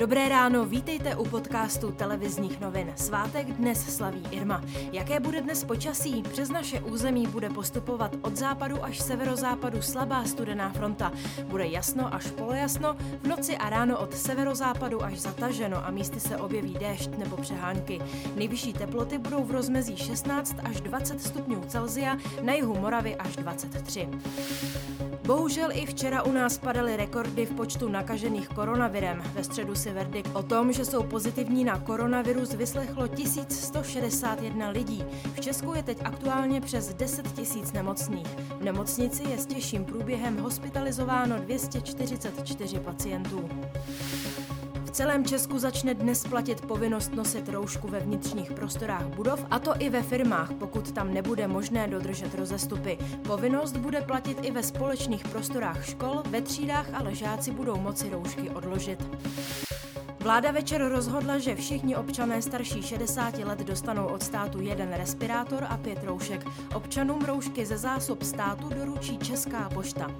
Dobré ráno, vítejte u podcastu televizních novin. Svátek dnes slaví Irma. Jaké bude dnes počasí? Přes naše území bude postupovat od západu až severozápadu slabá studená fronta. Bude jasno až polojasno, v noci a ráno od severozápadu až zataženo a místy se objeví déšť nebo přehánky. Nejvyšší teploty budou v rozmezí 16 až 20 stupňů Celzia, na jihu Moravy až 23. Bohužel i včera u nás padaly rekordy v počtu nakažených koronavirem. Ve středu si verdikt o tom, že jsou pozitivní na koronavirus, vyslechlo 1161 lidí. V Česku je teď aktuálně přes 10 tisíc nemocných. V nemocnici je s těžším průběhem hospitalizováno 244 pacientů. V celém Česku začne dnes platit povinnost nosit roušku ve vnitřních prostorách budov, a to i ve firmách, pokud tam nebude možné dodržet rozestupy. Povinnost bude platit i ve společných prostorách škol, ve třídách ale žáci budou moci roušky odložit. Vláda večer rozhodla, že všichni občané starší 60 let dostanou od státu jeden respirátor a pět roušek. Občanům roušky ze zásob státu doručí Česká pošta.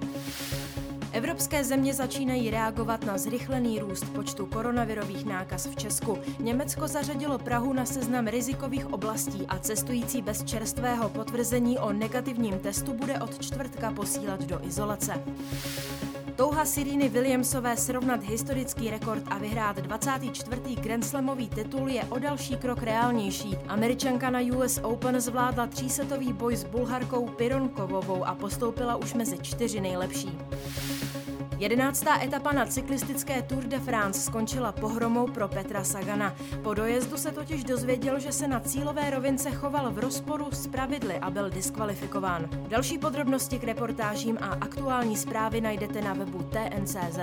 Evropské země začínají reagovat na zrychlený růst počtu koronavirových nákaz v Česku. Německo zařadilo Prahu na seznam rizikových oblastí a cestující bez čerstvého potvrzení o negativním testu bude od čtvrtka posílat do izolace. Touha Siríny Williamsové srovnat historický rekord a vyhrát 24. Grand Slamový titul je o další krok reálnější. Američanka na US Open zvládla třísetový boj s Bulharkou Pironkovovou a postoupila už mezi čtyři nejlepší. Jedenáctá etapa na cyklistické Tour de France skončila pohromou pro Petra Sagana. Po dojezdu se totiž dozvěděl, že se na cílové rovince choval v rozporu s pravidly a byl diskvalifikován. Další podrobnosti k reportážím a aktuální zprávy najdete na webu TNCZ.